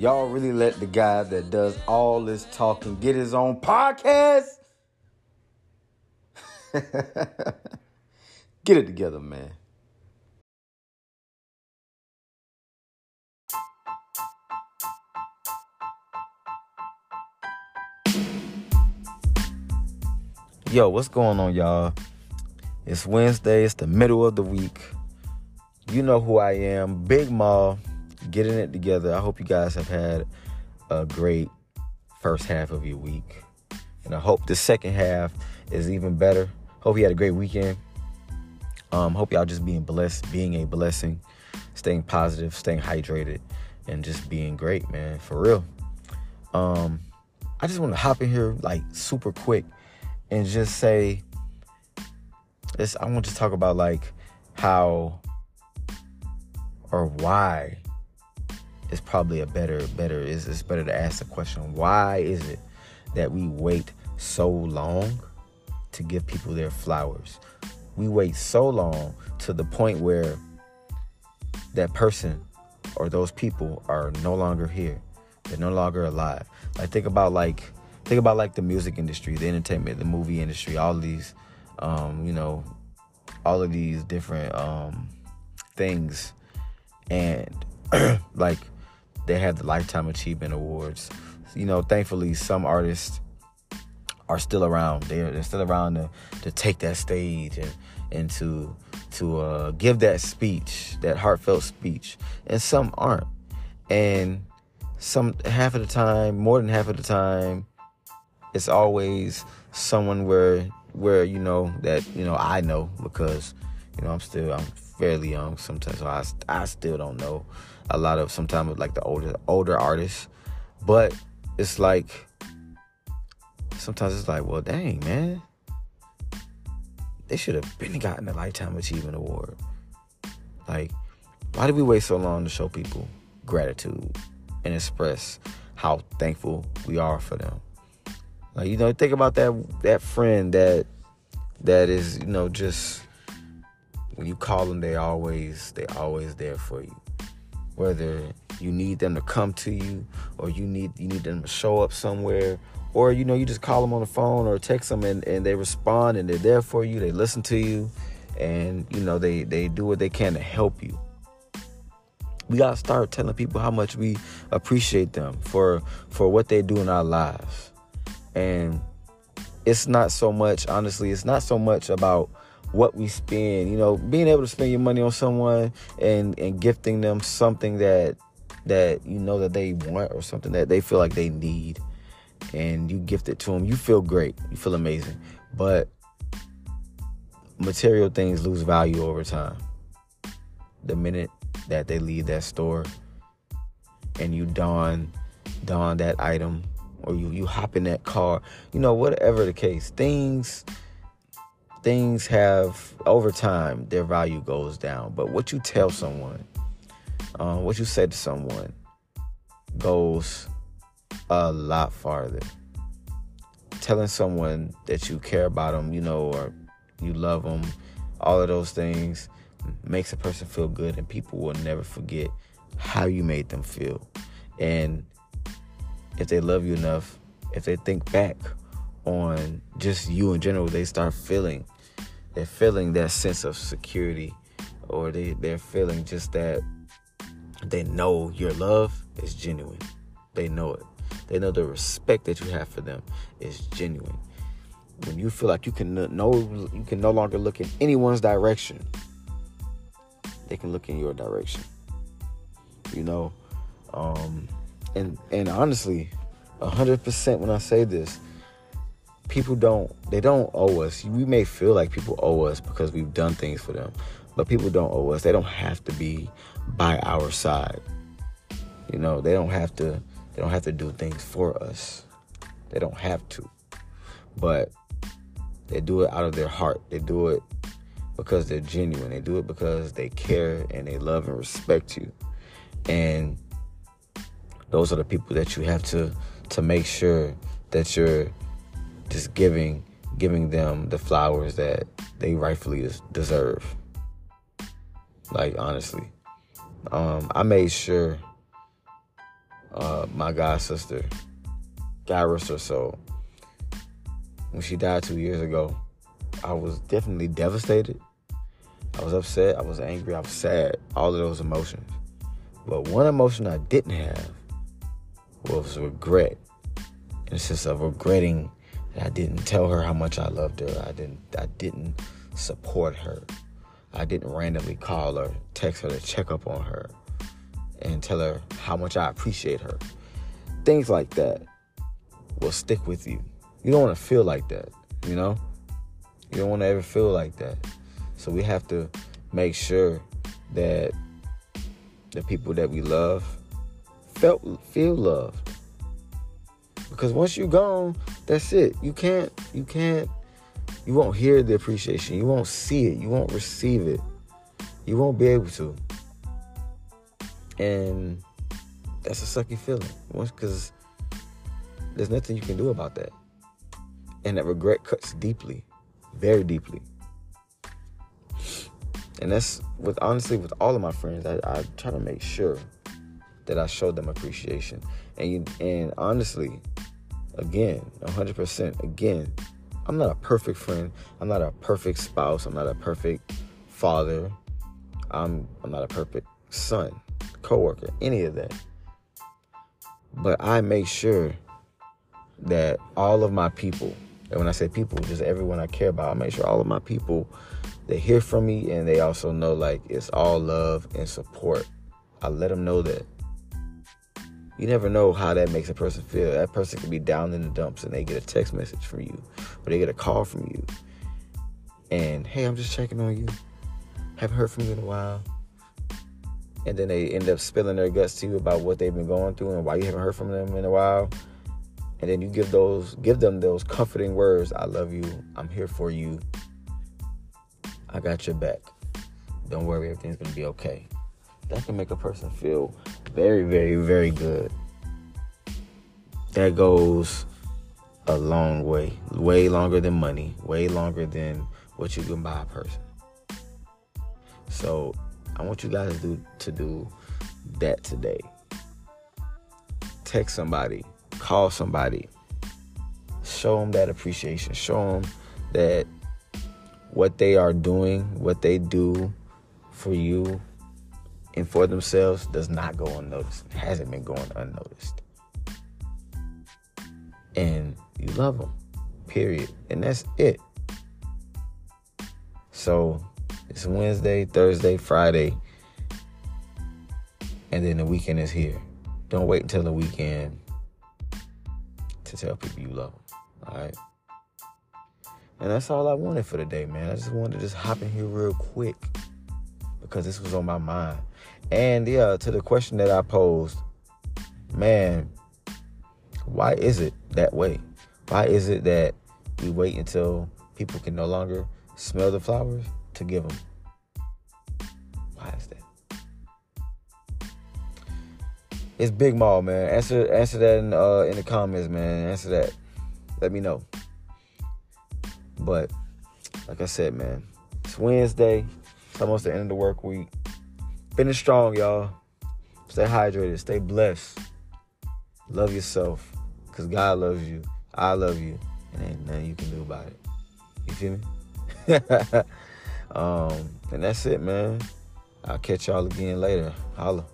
Y'all really let the guy that does all this talking get his own podcast? get it together, man. Yo, what's going on, y'all? It's Wednesday, it's the middle of the week. You know who I am, Big Ma, getting it together. I hope you guys have had a great first half of your week. And I hope the second half is even better. Hope you had a great weekend. Um, hope y'all just being blessed, being a blessing, staying positive, staying hydrated, and just being great, man. For real. Um, I just want to hop in here like super quick and just say this I want to talk about like how or why it's probably a better better is it's better to ask the question why is it that we wait so long to give people their flowers? We wait so long to the point where that person or those people are no longer here. They're no longer alive. Like think about like think about like the music industry, the entertainment, the movie industry, all these, um, you know, all of these different um, things, and like they have the lifetime achievement awards. You know, thankfully, some artists are still around. They're, they're still around to, to take that stage and and to to uh, give that speech, that heartfelt speech, and some aren't. And some half of the time, more than half of the time, it's always someone where where you know that you know I know because you know I'm still I'm fairly young sometimes so I, I still don't know a lot of sometimes like the older older artists. But it's like sometimes it's like well dang man. They should have been gotten a lifetime achievement award. Like why did we wait so long to show people gratitude and express how thankful we are for them? Like you know, think about that that friend that that is you know just when you call them, they always they always there for you. Whether you need them to come to you, or you need you need them to show up somewhere, or you know you just call them on the phone or text them and, and they respond and they're there for you. They listen to you, and you know they they do what they can to help you we gotta start telling people how much we appreciate them for for what they do in our lives and it's not so much, honestly, it's not so much about what we spend. You know, being able to spend your money on someone and and gifting them something that that you know that they want or something that they feel like they need, and you gift it to them, you feel great, you feel amazing. But material things lose value over time. The minute that they leave that store and you don don that item or you you hop in that car you know whatever the case things things have over time their value goes down. But what you tell someone uh, what you say to someone goes a lot farther. Telling someone that you care about them you know or you love them all of those things makes a person feel good and people will never forget how you made them feel. And if they love you enough, if they think back on just you in general, they start feeling they're feeling that sense of security or they, they're feeling just that they know your love is genuine. They know it. They know the respect that you have for them is genuine. When you feel like you can no you can no longer look in anyone's direction, they can look in your direction. You know, um, and and honestly, hundred percent when I say this, people don't they don't owe us. We may feel like people owe us because we've done things for them, but people don't owe us. They don't have to be by our side. You know, they don't have to they don't have to do things for us. They don't have to. But they do it out of their heart. They do it because they're genuine. They do it because they care and they love and respect you. And those are the people that you have to to make sure that you're just giving giving them the flowers that they rightfully deserve. Like honestly, um, I made sure uh, my god sister, Gyrus her so. When she died two years ago, I was definitely devastated. I was upset. I was angry. I was sad. All of those emotions. But one emotion I didn't have was regret. In sense of regretting I didn't tell her how much I loved her. I didn't. I didn't support her. I didn't randomly call her, text her to check up on her, and tell her how much I appreciate her. Things like that will stick with you. You don't want to feel like that, you know? You don't want to ever feel like that. So we have to make sure that the people that we love felt feel loved. Because once you're gone, that's it. You can't you can't you won't hear the appreciation. You won't see it. You won't receive it. You won't be able to. And that's a sucky feeling. Because there's nothing you can do about that. And that regret cuts deeply, very deeply. And that's with honestly with all of my friends, I, I try to make sure that I show them appreciation. And you, and honestly, again, 100%, again, I'm not a perfect friend. I'm not a perfect spouse. I'm not a perfect father. I'm I'm not a perfect son, coworker, any of that. But I make sure that all of my people, and when I say people, just everyone I care about, I make sure all of my people they hear from me and they also know like it's all love and support. I let them know that. You never know how that makes a person feel. That person could be down in the dumps and they get a text message from you or they get a call from you. And hey, I'm just checking on you. Haven't heard from you in a while. And then they end up spilling their guts to you about what they've been going through and why you haven't heard from them in a while. And then you give those give them those comforting words, I love you, I'm here for you. I got your back. Don't worry, everything's gonna be okay. That can make a person feel very, very, very good. That goes a long way, way longer than money, way longer than what you can buy a person. So I want you guys to do, to do that today. Text somebody, call somebody, show them that appreciation, show them that what they are doing, what they do for you and for themselves does not go unnoticed. It hasn't been going unnoticed. And you love them, period. And that's it. So it's Wednesday, Thursday, Friday, and then the weekend is here. Don't wait until the weekend to tell people you love them. All right. And that's all I wanted for the day, man. I just wanted to just hop in here real quick because this was on my mind. And yeah, to the question that I posed, man, why is it that way? Why is it that we wait until people can no longer smell the flowers to give them? Why is that? It's Big Mall, man. Answer answer that in, uh, in the comments, man. Answer that. Let me know. But like I said, man, it's Wednesday. It's almost the end of the work week. Finish strong, y'all. Stay hydrated. Stay blessed. Love yourself. Because God loves you. I love you. And ain't nothing you can do about it. You feel me? um, and that's it, man. I'll catch y'all again later. Holla.